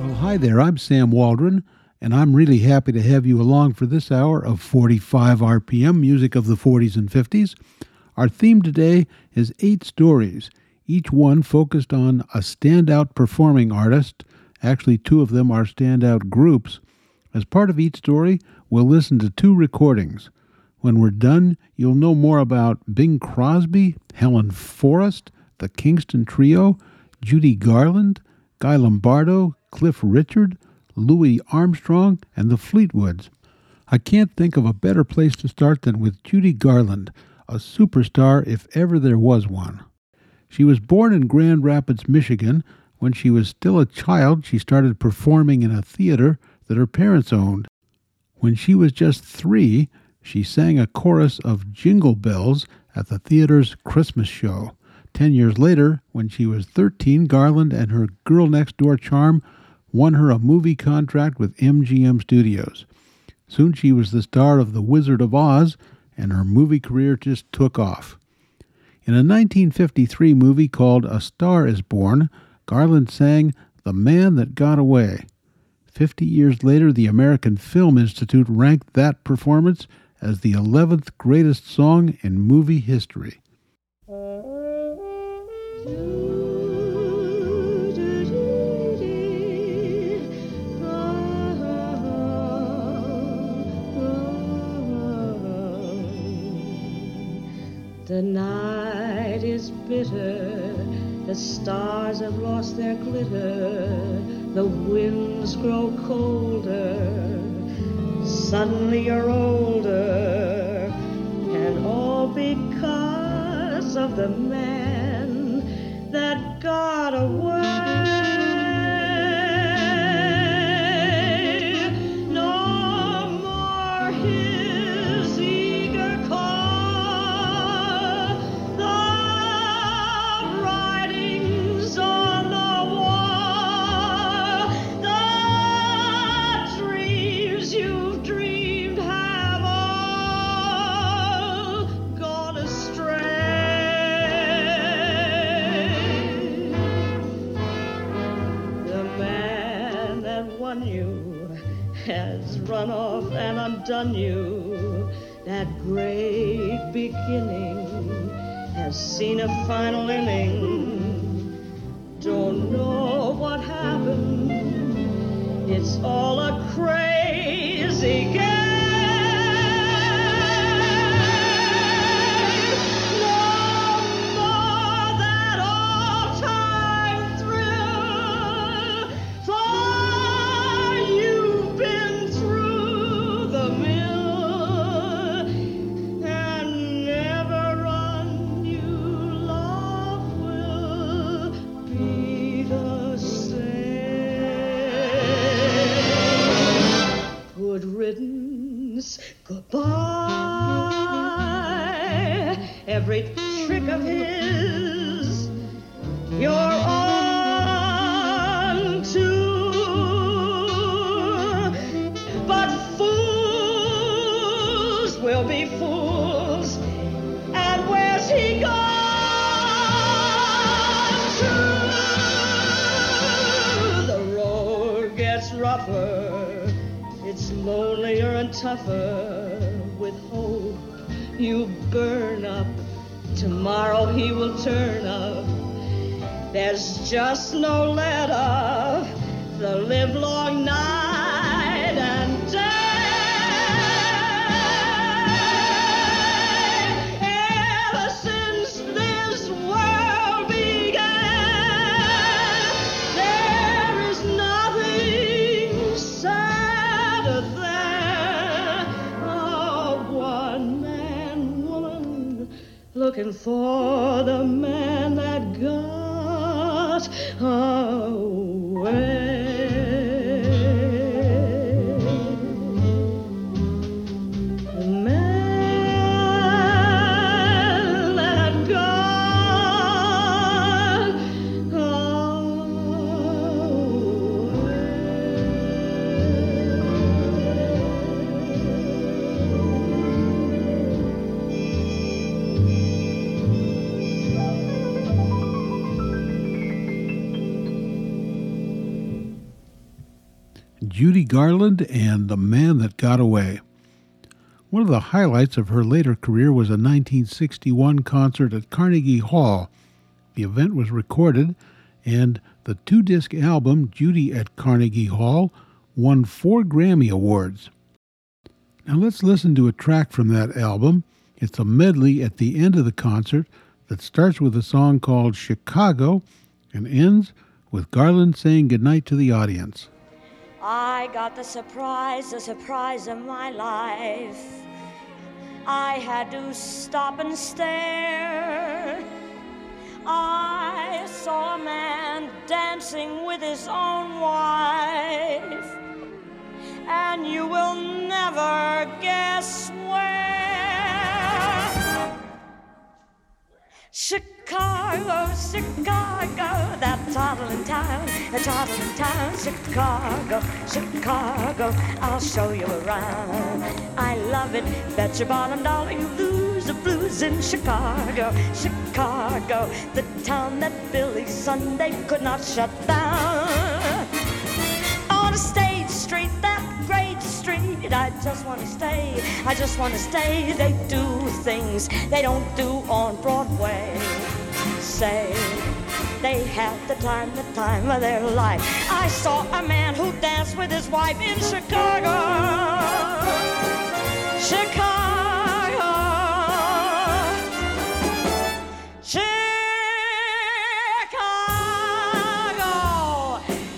Well hi there, I'm Sam Waldron, and I'm really happy to have you along for this hour of 45 RPM music of the 40s and 50s. Our theme today is eight stories, each one focused on a standout performing artist. Actually, two of them are standout groups. As part of each story, we'll listen to two recordings. When we're done, you'll know more about Bing Crosby, Helen Forrest, the Kingston Trio, Judy Garland, Guy Lombardo, Cliff Richard, Louis Armstrong, and the Fleetwoods. I can't think of a better place to start than with Judy Garland, a superstar if ever there was one. She was born in Grand Rapids, Michigan. When she was still a child, she started performing in a theater that her parents owned. When she was just three, she sang a chorus of Jingle Bells at the theater's Christmas show. Ten years later, when she was 13, Garland and her girl next door charm won her a movie contract with MGM Studios. Soon she was the star of The Wizard of Oz, and her movie career just took off. In a 1953 movie called A Star is Born, Garland sang The Man That Got Away. Fifty years later, the American Film Institute ranked that performance as the 11th greatest song in movie history. The night is bitter, the stars have lost their glitter, the winds grow colder, suddenly you're older, and all because of the man that got away. Run off and undone you. That great beginning has seen a final inning. Don't know what happened. It's all a crazy game. Just no letter Judy Garland and The Man That Got Away. One of the highlights of her later career was a 1961 concert at Carnegie Hall. The event was recorded, and the two disc album, Judy at Carnegie Hall, won four Grammy Awards. Now let's listen to a track from that album. It's a medley at the end of the concert that starts with a song called Chicago and ends with Garland saying goodnight to the audience. I got the surprise, the surprise of my life. I had to stop and stare. I saw a man dancing with his own wife, and you will never guess where. Chicago, Chicago, Chicago, that toddling town, a toddling town, Chicago, Chicago, I'll show you around. I love it, bet your bottom dollar you lose the blues in Chicago, Chicago, the town that Billy Sunday could not shut down. On a street, that great street, I just want to stay, I just want to stay. They do things they don't do on Broadway. Say, they had the time, the time of their life. I saw a man who danced with his wife in Chicago. Chicago. Chicago.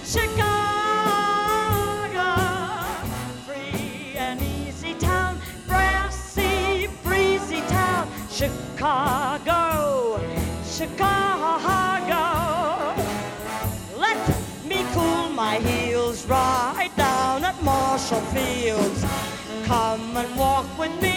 Chicago. Free and easy town. Brassy, breezy town. Chicago. Chicago. Let me cool my heels right down at Marshall Fields. Come and walk with me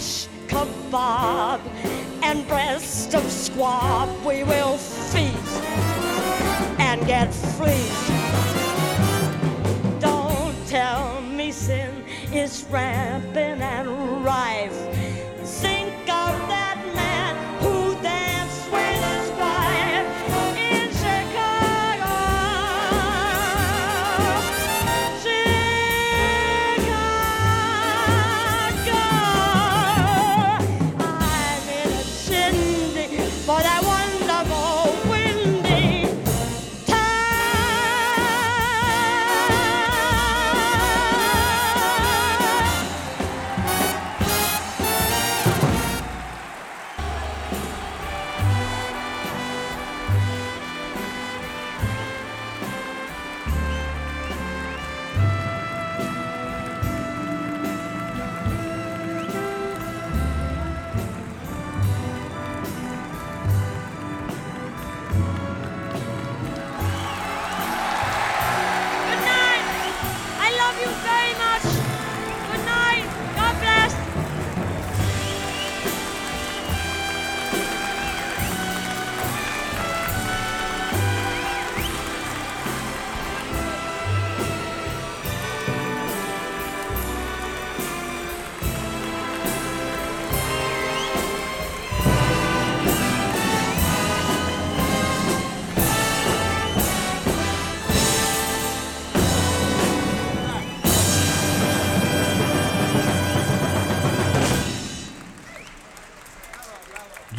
shish kebab and breast of squab. We will feast and get fleeced. Don't tell me sin is rampant and rife.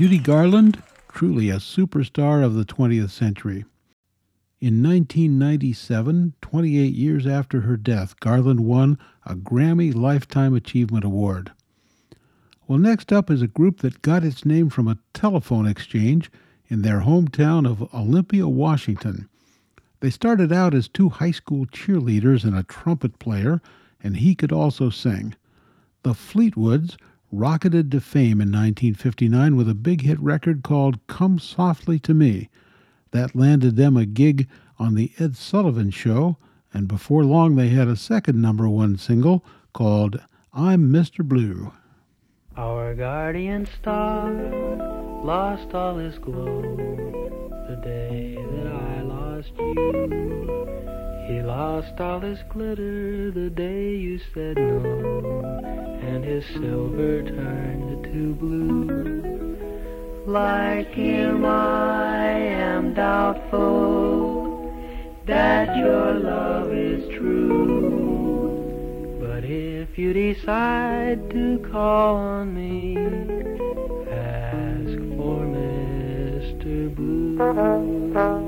Judy Garland, truly a superstar of the 20th century. In 1997, 28 years after her death, Garland won a Grammy Lifetime Achievement Award. Well, next up is a group that got its name from a telephone exchange in their hometown of Olympia, Washington. They started out as two high school cheerleaders and a trumpet player, and he could also sing. The Fleetwoods rocketed to fame in 1959 with a big hit record called Come Softly to Me. That landed them a gig on The Ed Sullivan Show and before long they had a second number one single called I'm Mr. Blue. Our guardian star lost all his glow the day that I lost you. He lost all his glitter the day you said no, and his silver turned to blue. Like him, I am doubtful that your love is true. But if you decide to call on me, ask for Mr. Blue.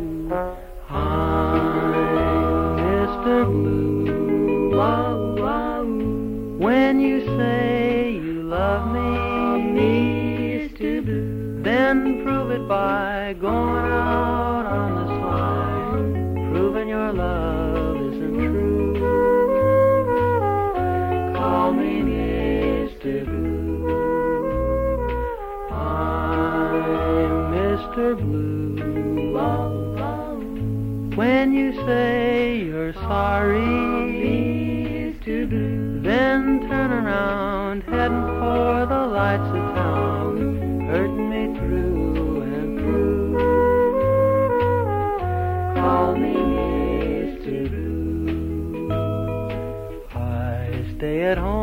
Going out on the side, proving your love isn't true. Call me Mr. Blue. I'm Mr. Blue. When you say you're sorry, then turn around, at home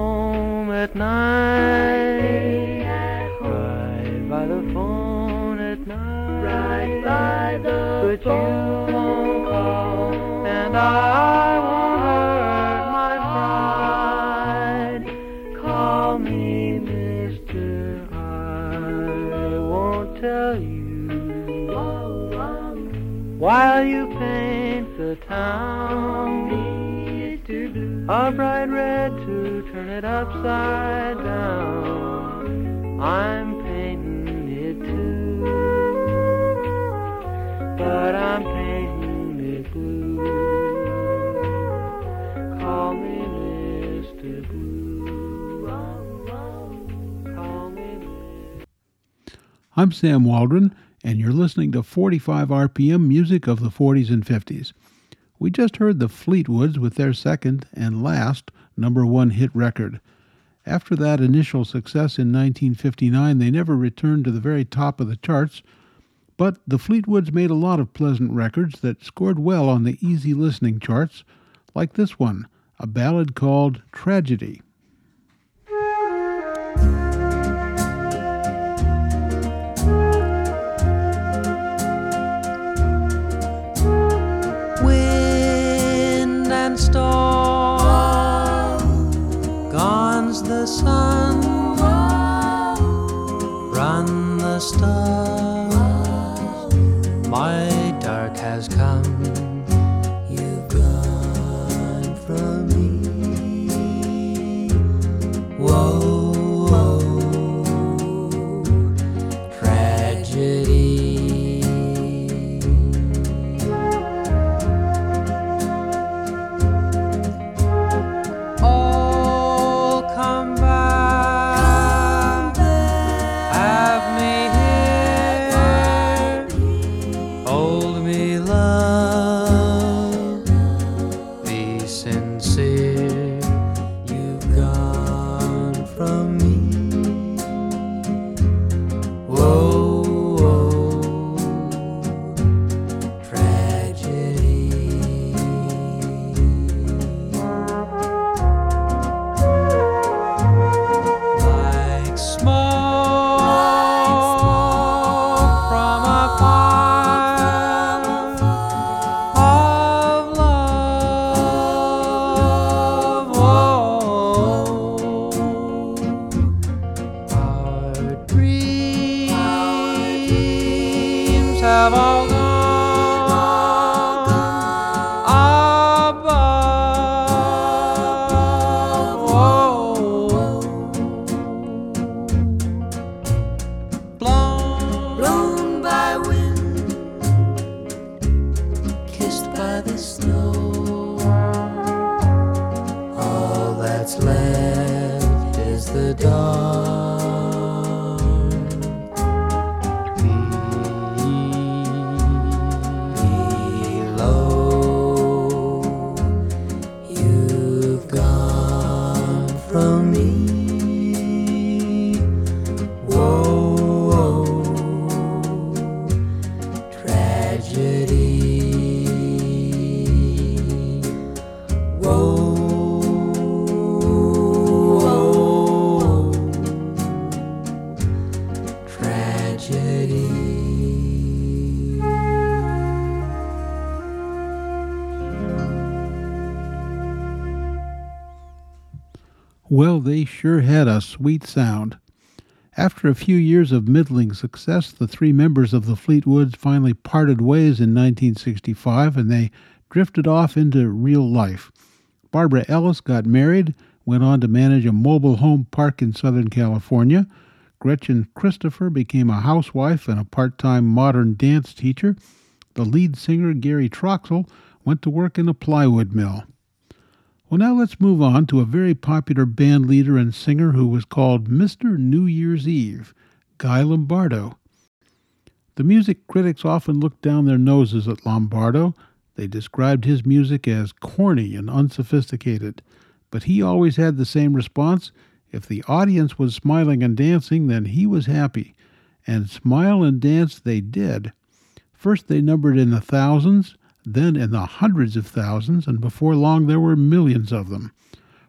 upside down. I'm painting it too, but I'm painting it blue. Call me Mr. Blue. Call me Mr. I'm Sam Waldron, and you're listening to 45 RPM music of the 40s and 50s. We just heard the Fleetwoods with their second and last number one hit record. After that initial success in 1959, they never returned to the very top of the charts, but the Fleetwoods made a lot of pleasant records that scored well on the easy listening charts, like this one, a ballad called Tragedy. Have all Well, they sure had a sweet sound. After a few years of middling success, the three members of the Fleetwoods finally parted ways in 1965 and they drifted off into real life. Barbara Ellis got married, went on to manage a mobile home park in Southern California. Gretchen Christopher became a housewife and a part time modern dance teacher. The lead singer, Gary Troxel, went to work in a plywood mill. Well, now let's move on to a very popular band leader and singer who was called Mr. New Year's Eve, Guy Lombardo. The music critics often looked down their noses at Lombardo. They described his music as corny and unsophisticated, but he always had the same response if the audience was smiling and dancing, then he was happy. And smile and dance they did. First, they numbered in the thousands, then in the hundreds of thousands, and before long there were millions of them.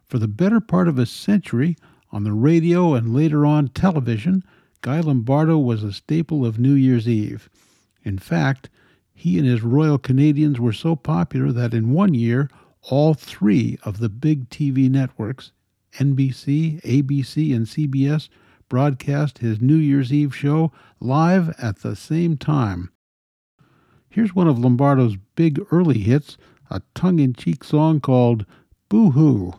For the better part of a century, on the radio and later on television, Guy Lombardo was a staple of New Year's Eve. In fact, he and his Royal Canadians were so popular that in one year, all three of the big TV networks, NBC, ABC, and CBS, broadcast his New Year's Eve show live at the same time. Here's one of Lombardo's big early hits, a tongue in cheek song called Boo Hoo.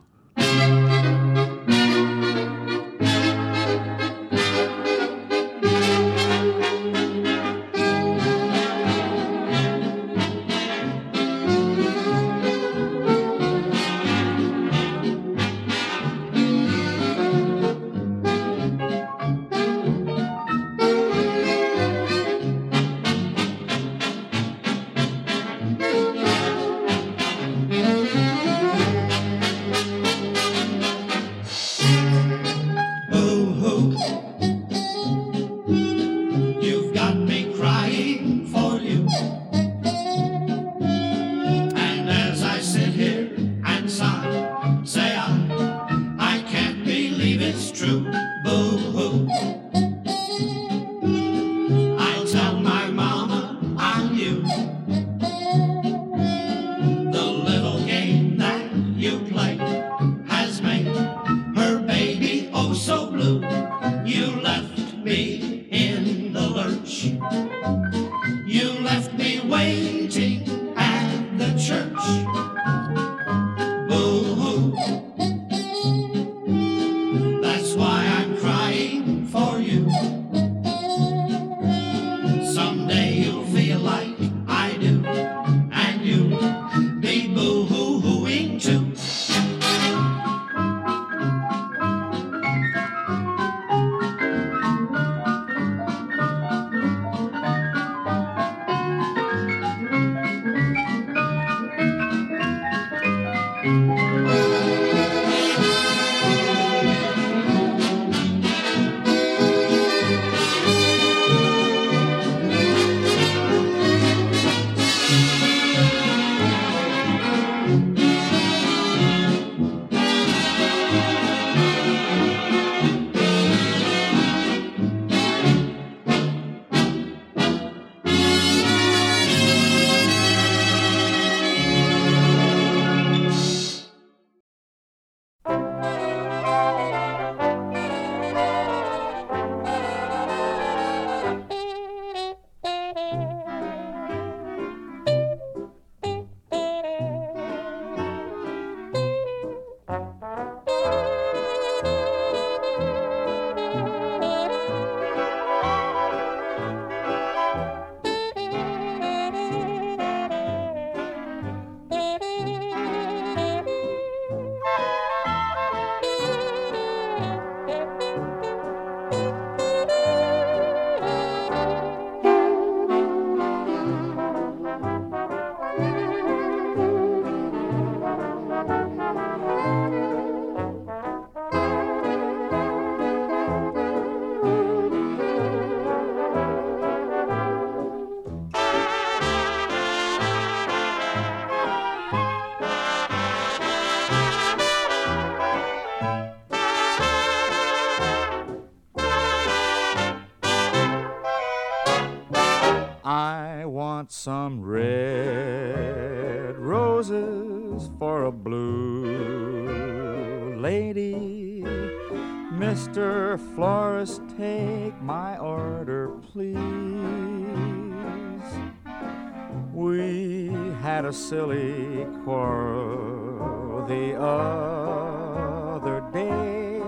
Silly quarrel the other day.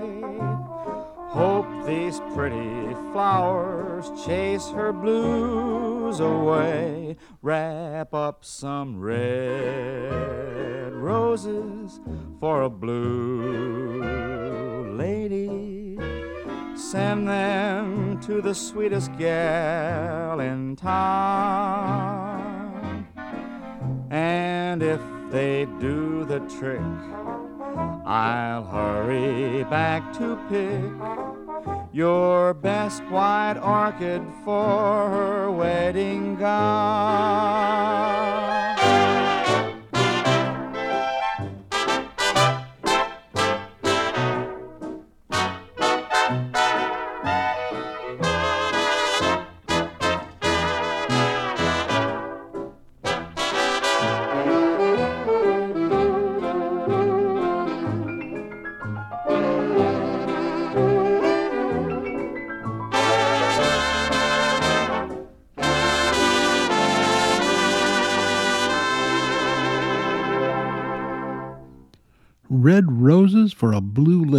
Hope these pretty flowers chase her blues away. Wrap up some red roses for a blue lady. Send them to the sweetest gal in town. And if they do the trick, I'll hurry back to pick your best white orchid for her wedding gown.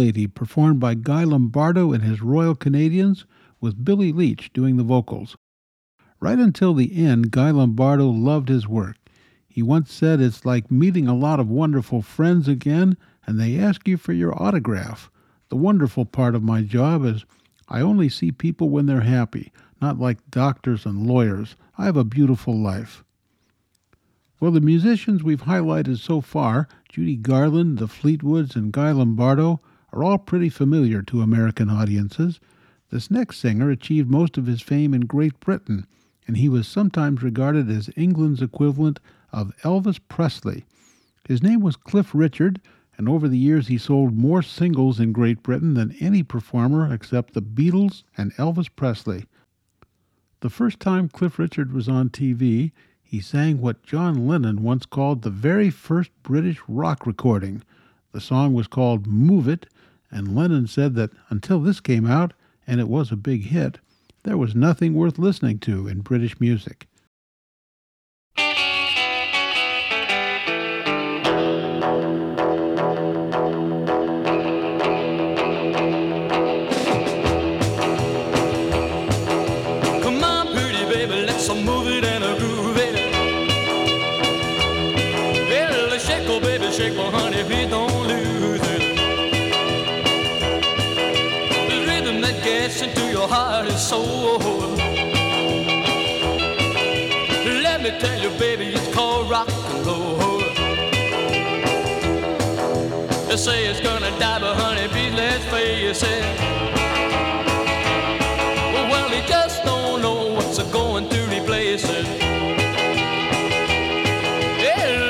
Lady, performed by Guy Lombardo and his Royal Canadians, with Billy Leach doing the vocals. Right until the end, Guy Lombardo loved his work. He once said it's like meeting a lot of wonderful friends again, and they ask you for your autograph. The wonderful part of my job is I only see people when they're happy, not like doctors and lawyers. I have a beautiful life. Well, the musicians we've highlighted so far, Judy Garland, the Fleetwoods, and Guy Lombardo, are all pretty familiar to American audiences. This next singer achieved most of his fame in Great Britain, and he was sometimes regarded as England's equivalent of Elvis Presley. His name was Cliff Richard, and over the years he sold more singles in Great Britain than any performer except the Beatles and Elvis Presley. The first time Cliff Richard was on TV, he sang what John Lennon once called the very first British rock recording. The song was called Move It, and Lennon said that until this came out, and it was a big hit, there was nothing worth listening to in British music. Come on, pretty baby, let's move it Say it's gonna die, but honey, please let's face it. Well, he just don't know what's going to replace it.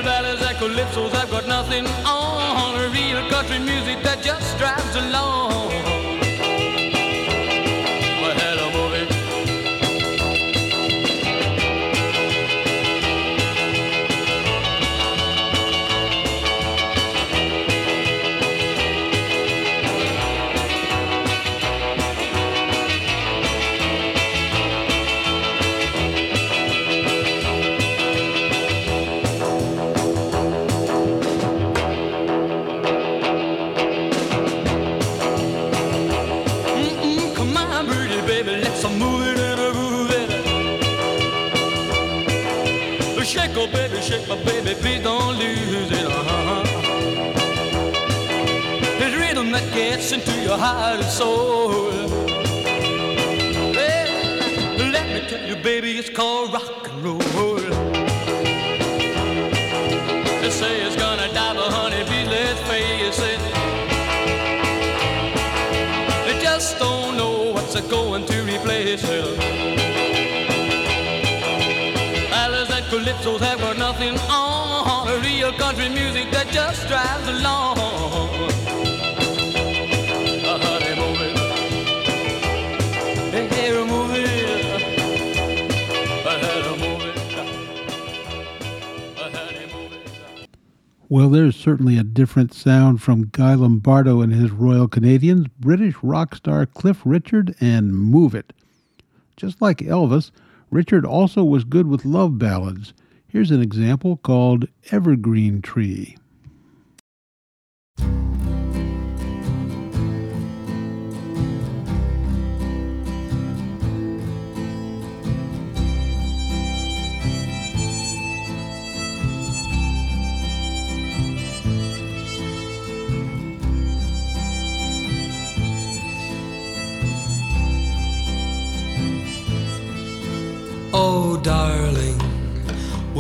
Ballads and calypsos have got nothing on. Real country music that just drives along. Baby, please don't lose it. Uh-huh. It's rhythm that gets into your heart and soul. Well, let me tell you, baby, it's called rock on. A real country music that just drives along. Well, there's certainly a different sound from Guy Lombardo and his Royal Canadians, British rock star Cliff Richard, and Move It. Just like Elvis, Richard also was good with love ballads. Here's an example called Evergreen Tree.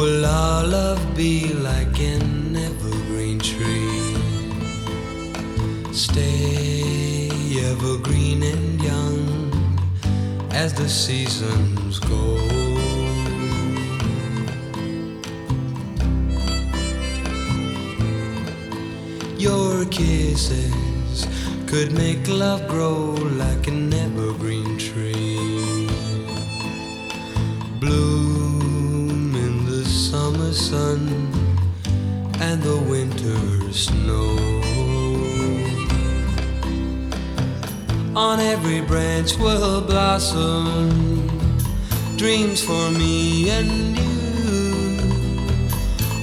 Will our love be like an evergreen tree? Stay evergreen and young as the seasons go. Your kisses could make love grow like an evergreen tree summer sun and the winter snow. On every branch will blossom dreams for me and you.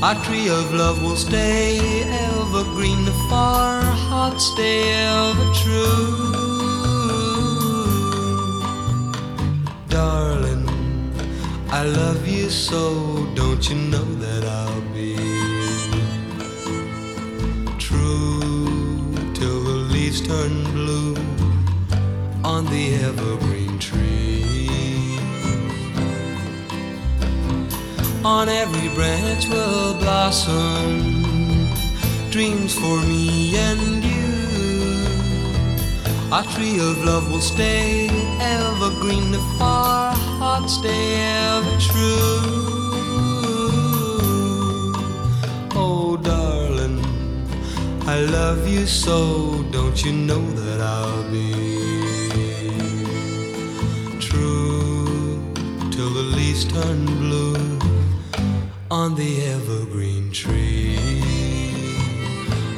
Our tree of love will stay evergreen, the far hearts stay ever true. I love you so, don't you know that I'll be true till the leaves turn blue on the evergreen tree. On every branch will blossom dreams for me and you. Our tree of love will stay evergreen, the far stay ever true. Oh, darling, I love you so, don't you know that I'll be true till the leaves turn blue on the evergreen tree,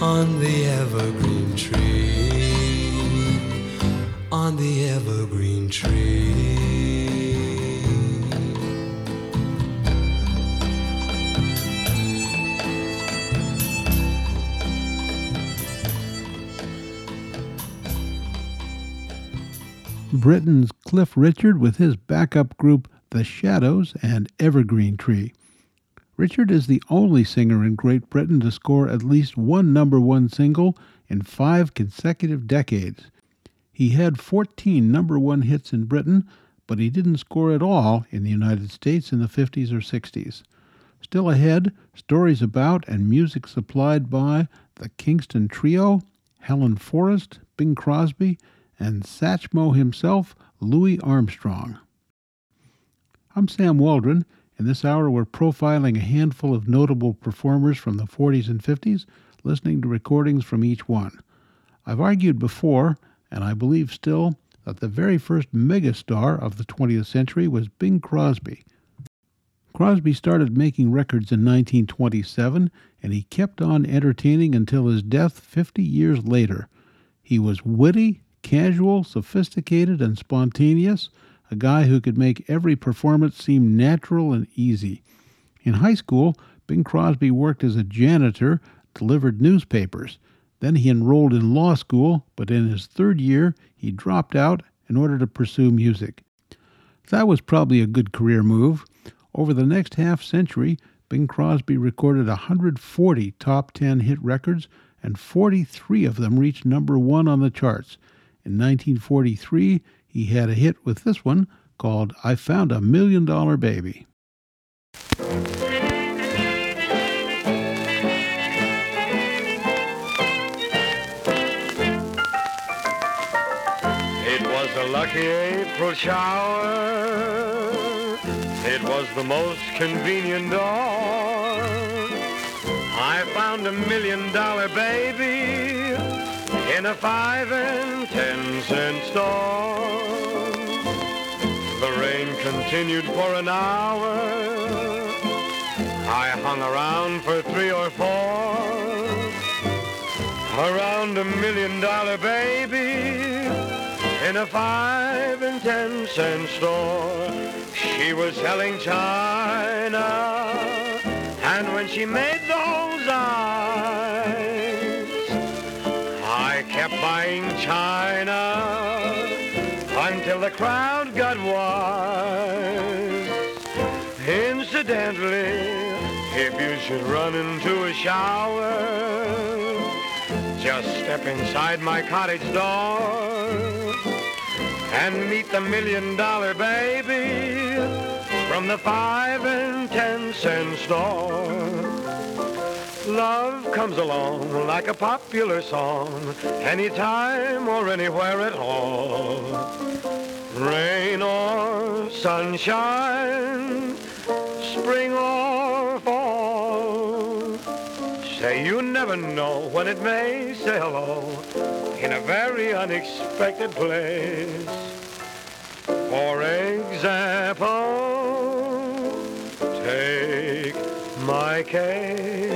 on the evergreen tree, on the evergreen tree. Britain's Cliff Richard with his backup group The Shadows and Evergreen Tree. Richard is the only singer in Great Britain to score at least one number one single in five consecutive decades. He had 14 number one hits in Britain, but he didn't score at all in the United States in the 50s or 60s. Still ahead, stories about and music supplied by the Kingston Trio, Helen Forrest, Bing Crosby, and Satchmo himself, Louis Armstrong. I'm Sam Waldron. In this hour, we're profiling a handful of notable performers from the 40s and 50s, listening to recordings from each one. I've argued before, and I believe still, that the very first megastar of the 20th century was Bing Crosby. Crosby started making records in 1927, and he kept on entertaining until his death 50 years later. He was witty, casual, sophisticated, and spontaneous, a guy who could make every performance seem natural and easy. In high school, Bing Crosby worked as a janitor, delivered newspapers. Then he enrolled in law school, but in his third year, he dropped out in order to pursue music. That was probably a good career move. Over the next half century, Bing Crosby recorded 140 top 10 hit records, and 43 of them reached number one on the charts. In 1943, he had a hit with this one called I Found a Million Dollar Baby. It was a lucky April shower. It was the most convenient dawn. I found a million dollar baby in a five and ten cent store. The rain continued for an hour. I hung around for three or four. Around a million dollar baby in a five and ten cent store. She was selling china, and when she made those eyes, buying china until the crowd got wise. Incidentally, if you should run into a shower, just step inside my cottage door and meet the million dollar baby from the five and ten cent store. Love comes along like a popular song, anytime or anywhere at all. Rain or sunshine, spring or fall. Say you never know when it may say hello in a very unexpected place. For example, take my case.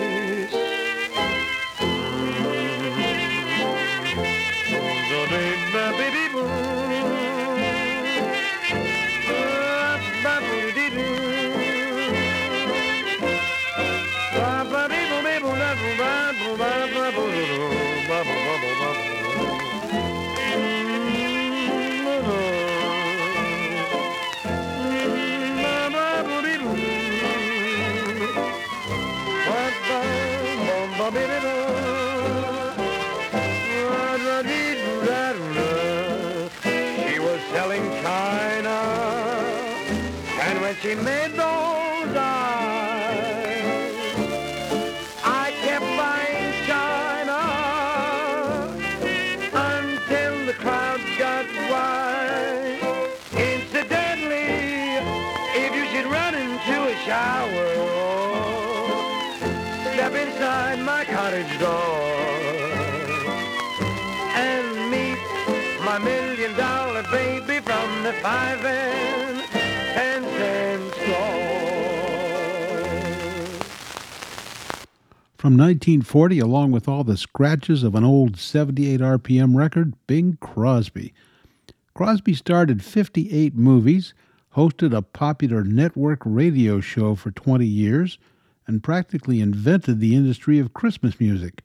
Inside my cottage door and meet my million dollar baby from the five and ten store. From 1940, along with all the scratches of an old 78 RPM record, Bing Crosby. Crosby starred 58 movies, hosted a popular network radio show for 20 years, and practically invented the industry of Christmas music.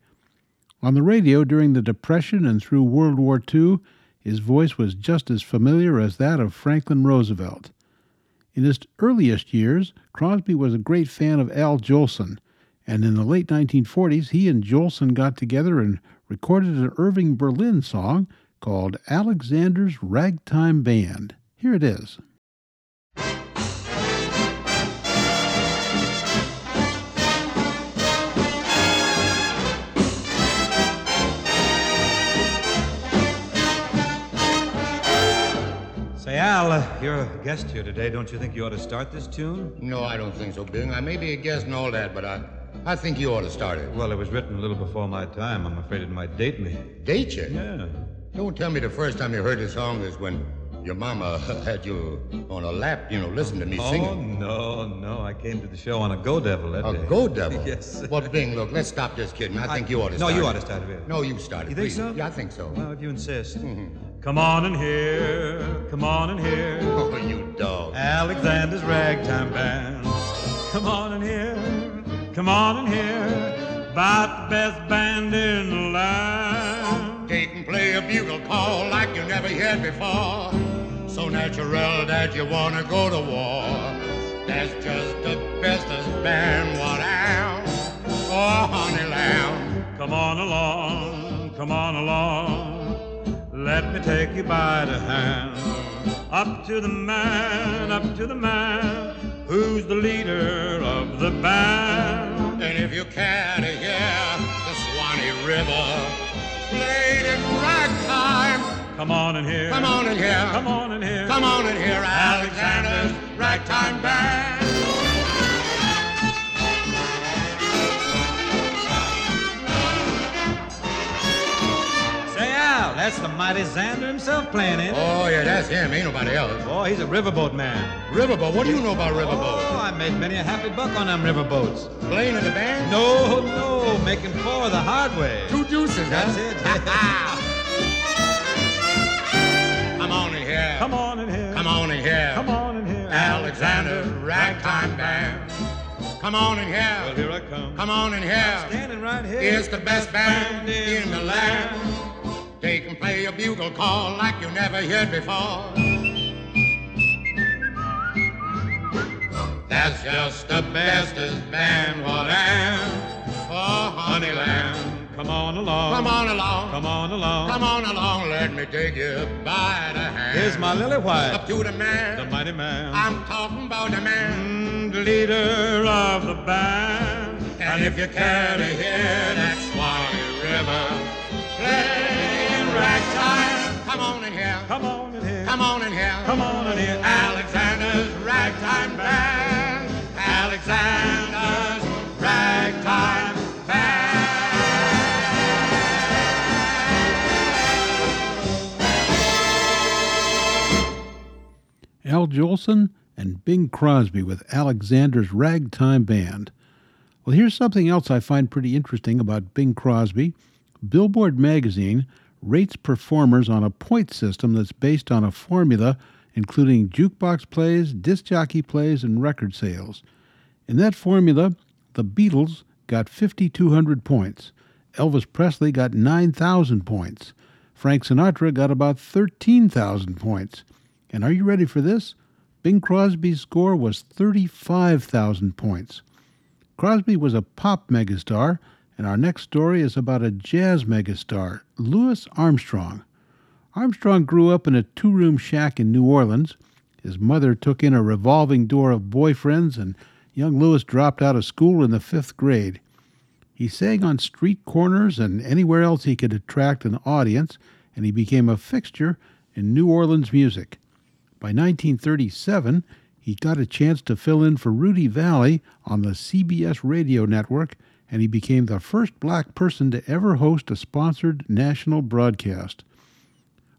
On the radio during the Depression and through World War II, his voice was just as familiar as that of Franklin Roosevelt. In his earliest years, Crosby was a great fan of Al Jolson, and in the late 1940s, he and Jolson got together and recorded an Irving Berlin song called Alexander's Ragtime Band. Here it is. Al, uh, you're a guest here today. Don't you think you ought to start this tune? No, I don't think so, Bing. I may be a guest and all that, but I, I think you ought to start it. Well, it was written a little before my time. I'm afraid it might date me. Date you? Yeah. Don't tell me the first time you heard the song is when your mama had you on a lap, you know, listen to me sing. Oh, singing. no, no. I came to the show on a Go Devil that A day. go devil? yes. Well, Bing, look, let's stop this kidding. I, I- think you ought to no, start you it. ought to start it. No, you start it. You think please. so? Yeah, I think so. Well, if you insist. Mhm. Come on in here. Come on in here. Oh, you dog. Alexander's Ragtime Band. Come on in here. Come on in here. About the best band in the land. They can play a bugle call like you never heard before. So natural that you wanna go to war. That's just the bestest band what out. Oh, honey lamb. Come on along, come on along. Let me take you by the hand. Up to the man, up to the man, who's the leader of the band. And if you care to hear the Swanee River played in ragtime, Come on in here. come on in here. Come on in here. Come on in here, Alexander's Ragtime Band. That's the mighty Xander himself playing it. Oh, yeah, that's him. Ain't nobody else. Oh, he's a riverboat man. Riverboat? What do you know about riverboats? Oh, I made many a happy buck on them riverboats. Playing in the band? No, no, making four the hard way. Two deuces, That's huh? it. Come on in here. Come on in here. Come on in here. Come on in here. Alexander Ragtime Band. Come on in here. Well, here I come. Come on in here. Standing right here. It's the best band in the land. They can play a bugle call like you never heard before. That's just the bestest band what am for Honeyland. Come on along. Come on along. Come on along. Come on along, let me take you by the hand. Here's my lily white. Up to the man. The mighty man. I'm talking about the man. Mm, the leader of the band. And if you care to hear that Swanee River playing ragtime, come on in here. Come on in here. Come on in here. Come on in here. Alexander's Ragtime Band. Alexander's Ragtime Band. Al Jolson and Bing Crosby with Alexander's Ragtime Band. Well, here's something else I find pretty interesting about Bing Crosby. Billboard magazine rates performers on a point system that's based on a formula including jukebox plays, disc jockey plays, and record sales. In that formula, the Beatles got 5,200 points. Elvis Presley got 9,000 points. Frank Sinatra got about 13,000 points. And are you ready for this? Bing Crosby's score was 35,000 points. Crosby was a pop megastar, and our next story is about a jazz megastar, Louis Armstrong. Armstrong grew up in a two room shack in New Orleans. His mother took in a revolving door of boyfriends, and young Louis dropped out of school in the fifth grade. He sang on street corners and anywhere else he could attract an audience, and he became a fixture in New Orleans music. By 1937, he got a chance to fill in for Rudy Vallee on the CBS radio network, and he became the first black person to ever host a sponsored national broadcast.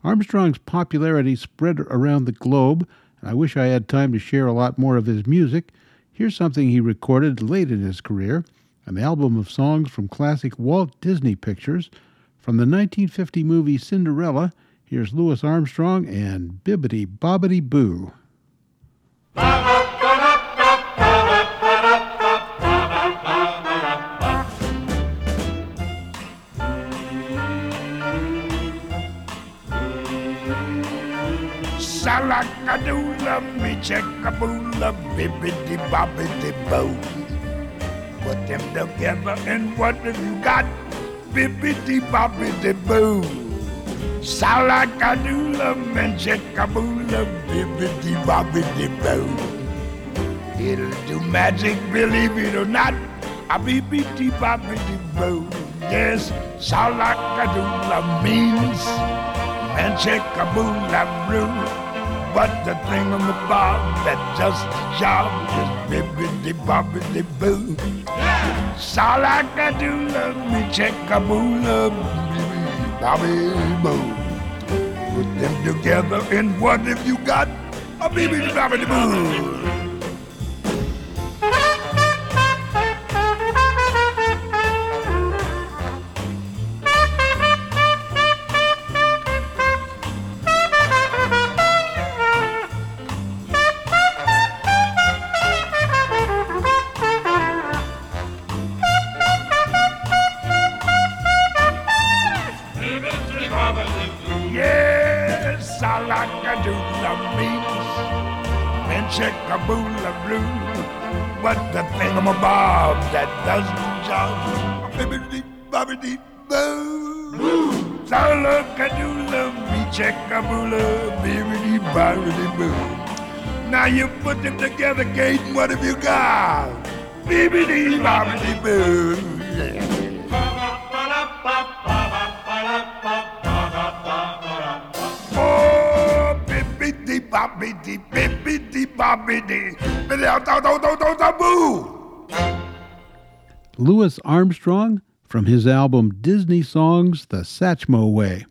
Armstrong's popularity spread around the globe, and I wish I had time to share a lot more of his music. Here's something he recorded late in his career an album of songs from classic Walt Disney pictures. From the 1950 movie Cinderella, here's Louis Armstrong and Bibbidi Bobbidi Boo. Salakadoola, me checkaboola, bibbidi bobbidi boo. Put them together and what have you got? Bibbidi bobbidi boo. Salakadoola, me checkaboola, bibbidi bobbidi boo. It'll do magic, believe it or not. A bibbidi bobbidi boo. Yes, salakadoola means and checkaboola brew. But the thing on the bob that the job is bibbidi bobbidi boo. Salakadoola, me checkaboola, bibbidi bobbidi boo. Put them together and what have you got? A bibbidi bobbidi boo. Thingamabob that does the job, bibbidi bobbidi boo. Salakadoola me checkaboola, bibbidi bobbidi boo. Now you put them together, Kate, what have you got? Bibbidi bobbidi boo. Oh, bibbidi bobbidi, bibbidi bobbidi, bibbidi boo. Louis Armstrong from his album Disney Songs The Satchmo Way.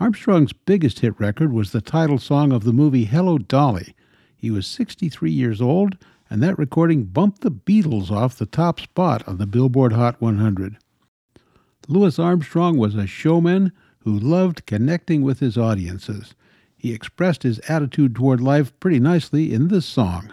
Armstrong's biggest hit record was the title song of the movie Hello Dolly. He was 63 years old, and that recording bumped the Beatles off the top spot on the Billboard Hot 100. Louis Armstrong was a showman who loved connecting with his audiences. He expressed his attitude toward life pretty nicely in this song.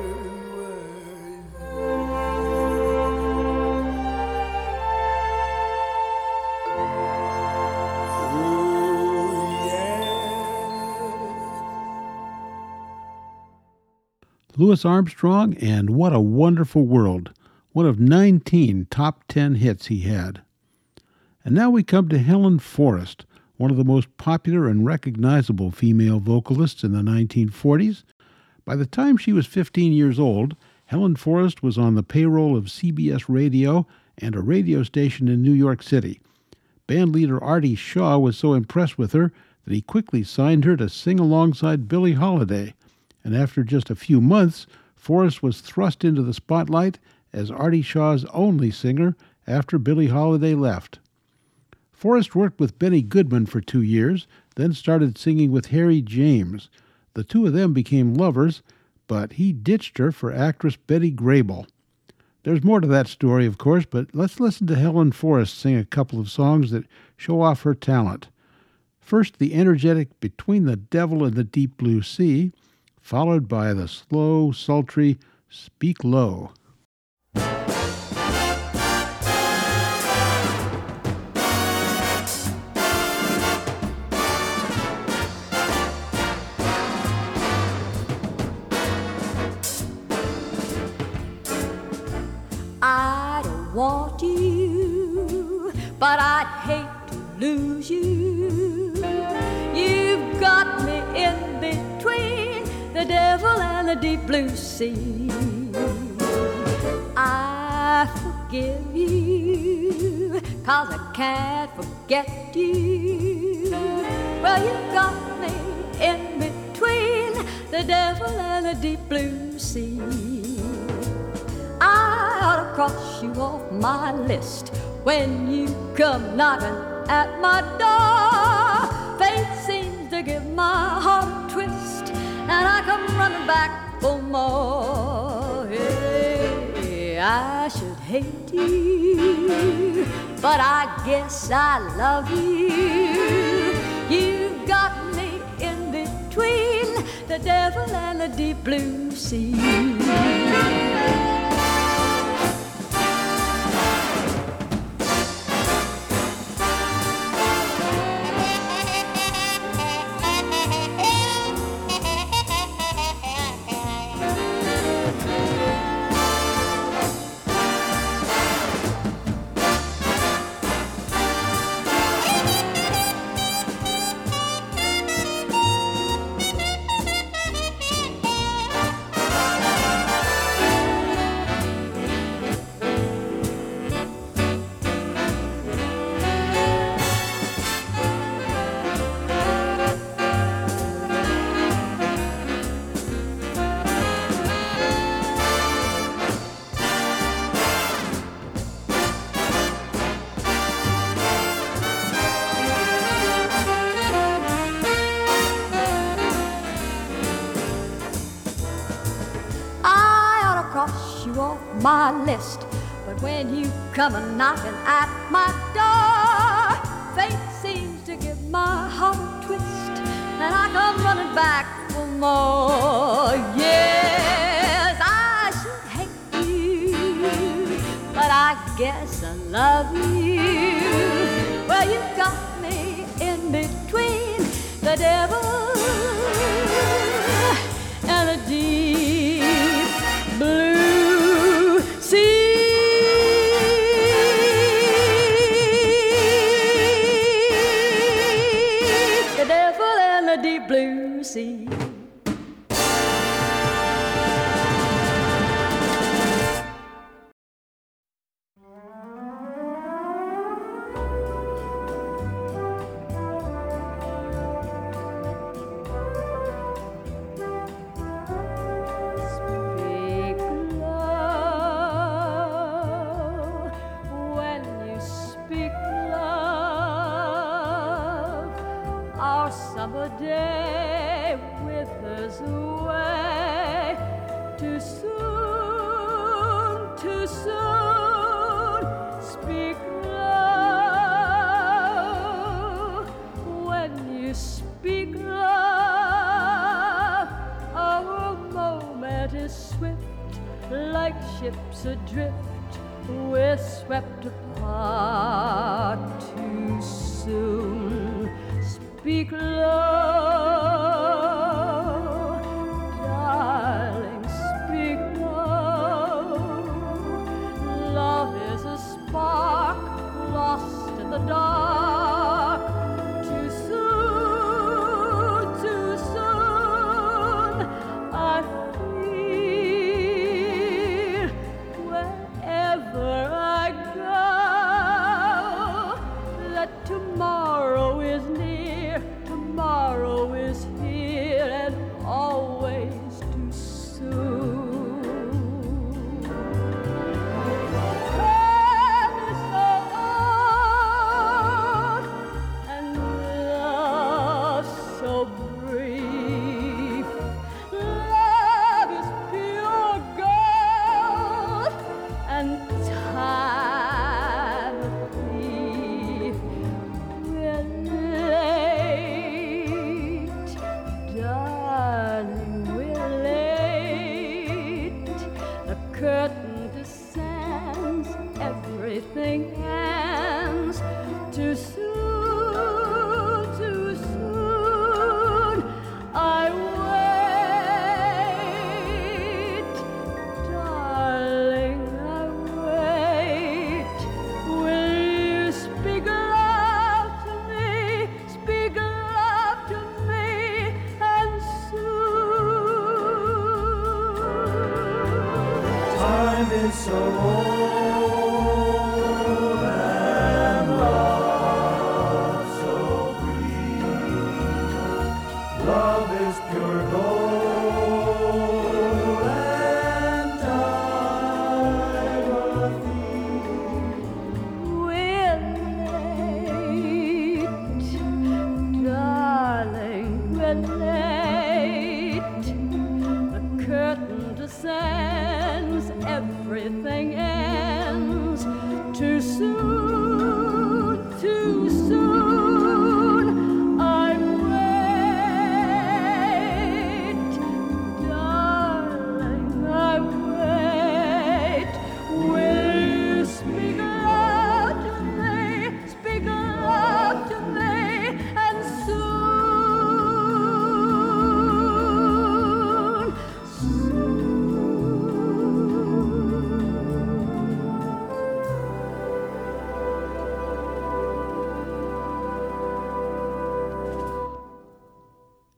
Louis Armstrong, and What a Wonderful World, one of 19 top 10 hits he had. And now we come to Helen Forrest, one of the most popular and recognizable female vocalists in the 1940s. By the time she was 15 years old, Helen Forrest was on the payroll of CBS Radio and a radio station in New York City. Bandleader Artie Shaw was so impressed with her that he quickly signed her to sing alongside Billie Holiday and after just a few months, Forrest was thrust into the spotlight as Artie Shaw's only singer after Billie Holiday left. Forrest worked with Benny Goodman for two years, then started singing with Harry James. The two of them became lovers, but he ditched her for actress Betty Grable. There's more to that story, of course, but let's listen to Helen Forrest sing a couple of songs that show off her talent. First, the energetic Between the Devil and the Deep Blue Sea, followed by the slow, sultry Speak Low. I don't want you, but I'd hate to lose you. The deep blue sea. I forgive you, cause I can't forget you. Well, you got me in between the devil and the deep blue sea. I ought to cross you off my list when you come knocking at my door. Fate seems to give my heart and I come running back for more. Hey, I should hate you, but I guess I love you. You've got me in between the devil and the deep blue sea.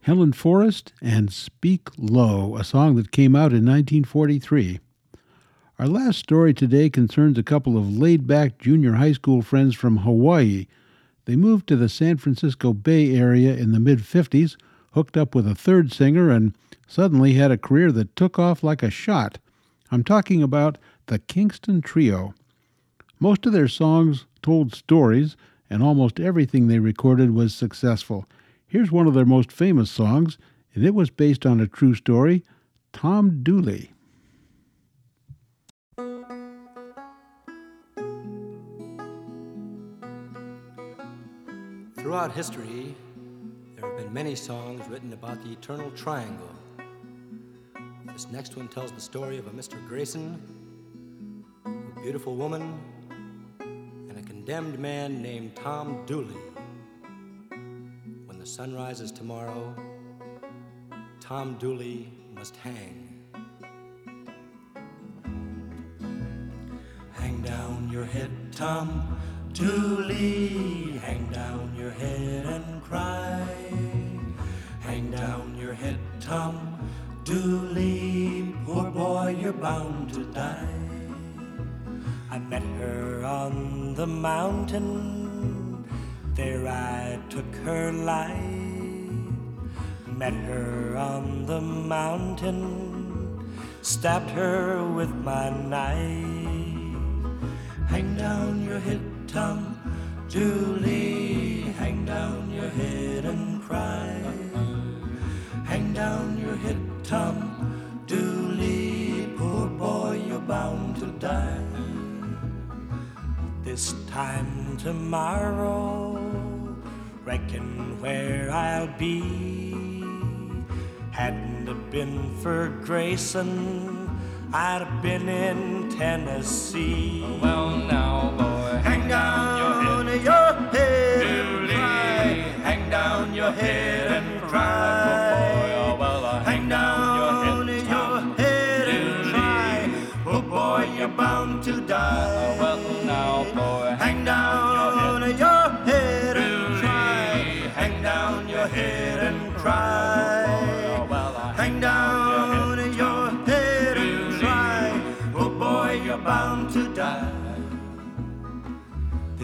Helen Forrest, and Speak Low, a song that came out in 1943. Our last story today concerns a couple of laid back junior high school friends from Hawaii. They moved to the San Francisco Bay Area in the mid 50s, hooked up with a third singer, and suddenly had a career that took off like a shot. I'm talking about the Kingston Trio. Most of their songs told stories, and almost everything they recorded was successful. Here's one of their most famous songs, and it was based on a true story Tom Dooley. Throughout history, there have been many songs written about the Eternal Triangle. This next one tells the story of a Mr. Grayson, a beautiful woman, and a condemned man named Tom Dooley. The sun rises tomorrow, Tom Dooley must hang. Hang down your head, Tom Dooley. Hang down your head and cry. Hang down your head, Tom Dooley. Poor boy, you're bound to die. I met her on the mountain. There I took her life. Met her on the mountain. Stabbed her with my knife. Hang down your head, Tom Dooley. Hang down your head and cry. Hang down your head, Tom Dooley. Poor boy, you're bound to die. This time tomorrow, reckon where I'll be. Hadn't it been for Grayson, I'd have been in Tennessee. Well,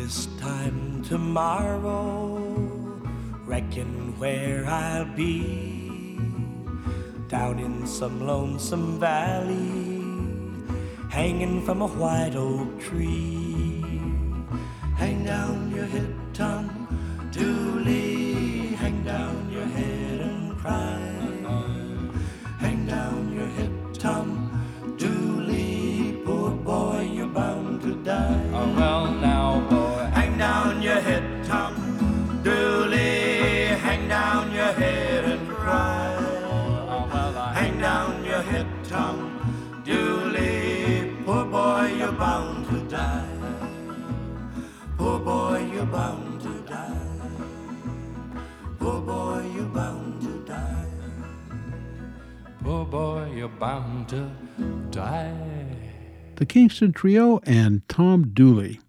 This time tomorrow, reckon where I'll be. Down in some lonesome valley, hanging from a white oak tree. Hang down your head, Tom Dooley. Down your head, Tom Dooley. Hang down your head and cry. Hang down your head, Tom Dooley. Poor boy, you're bound to die. Poor boy, you're bound to die. Poor boy, you're bound to die. Poor boy, you're bound to die. The Kingston Trio and Tom Dooley.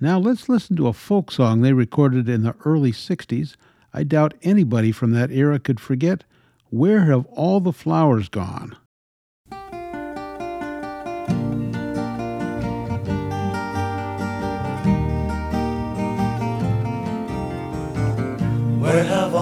Now let's listen to a folk song they recorded in the early 60s. I doubt anybody from that era could forget Where Have All the Flowers Gone? Where have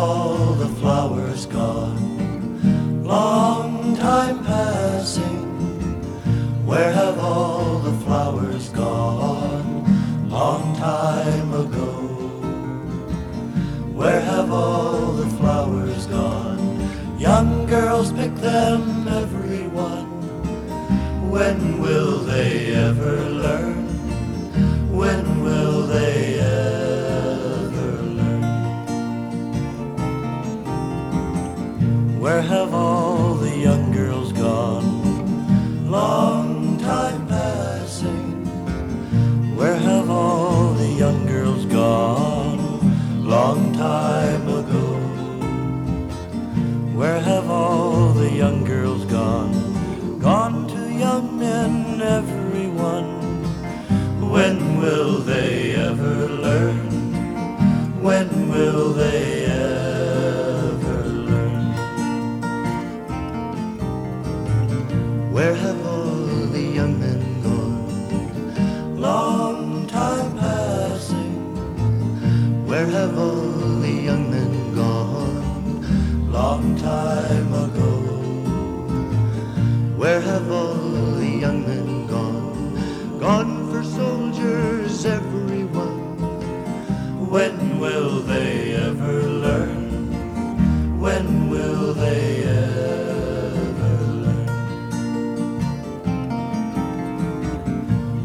When will they ever learn? When will they ever learn?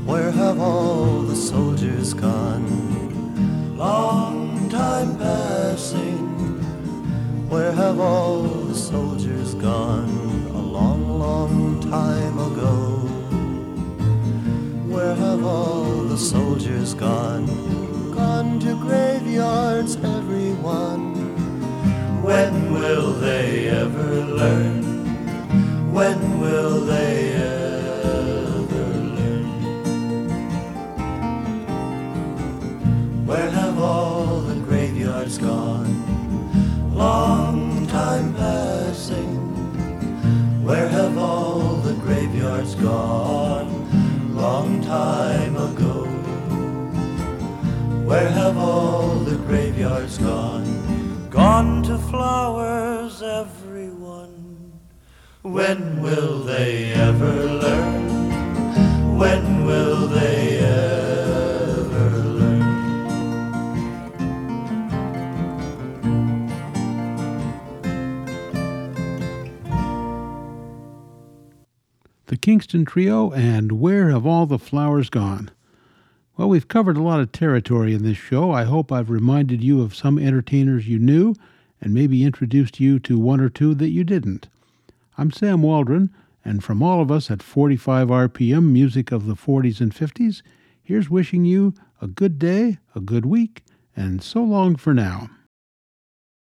Where have all the soldiers gone? Long time passing. Where have all the soldiers gone? A long, long time ago. Where have all the soldiers gone? Graveyards, everyone. When will they ever learn? When will they ever learn? Where have all the graveyards gone? Long time passing. Where have all the graveyards gone? Long time ago. Where have When will they ever learn? When will they ever learn? The Kingston Trio and Where Have All the Flowers Gone? Well, we've covered a lot of territory in this show. I hope I've reminded you of some entertainers you knew and maybe introduced you to one or two that you didn't. I'm Sam Waldron, and from all of us at 45 RPM Music of the 40s and 50s, here's wishing you a good day, a good week, and so long for now.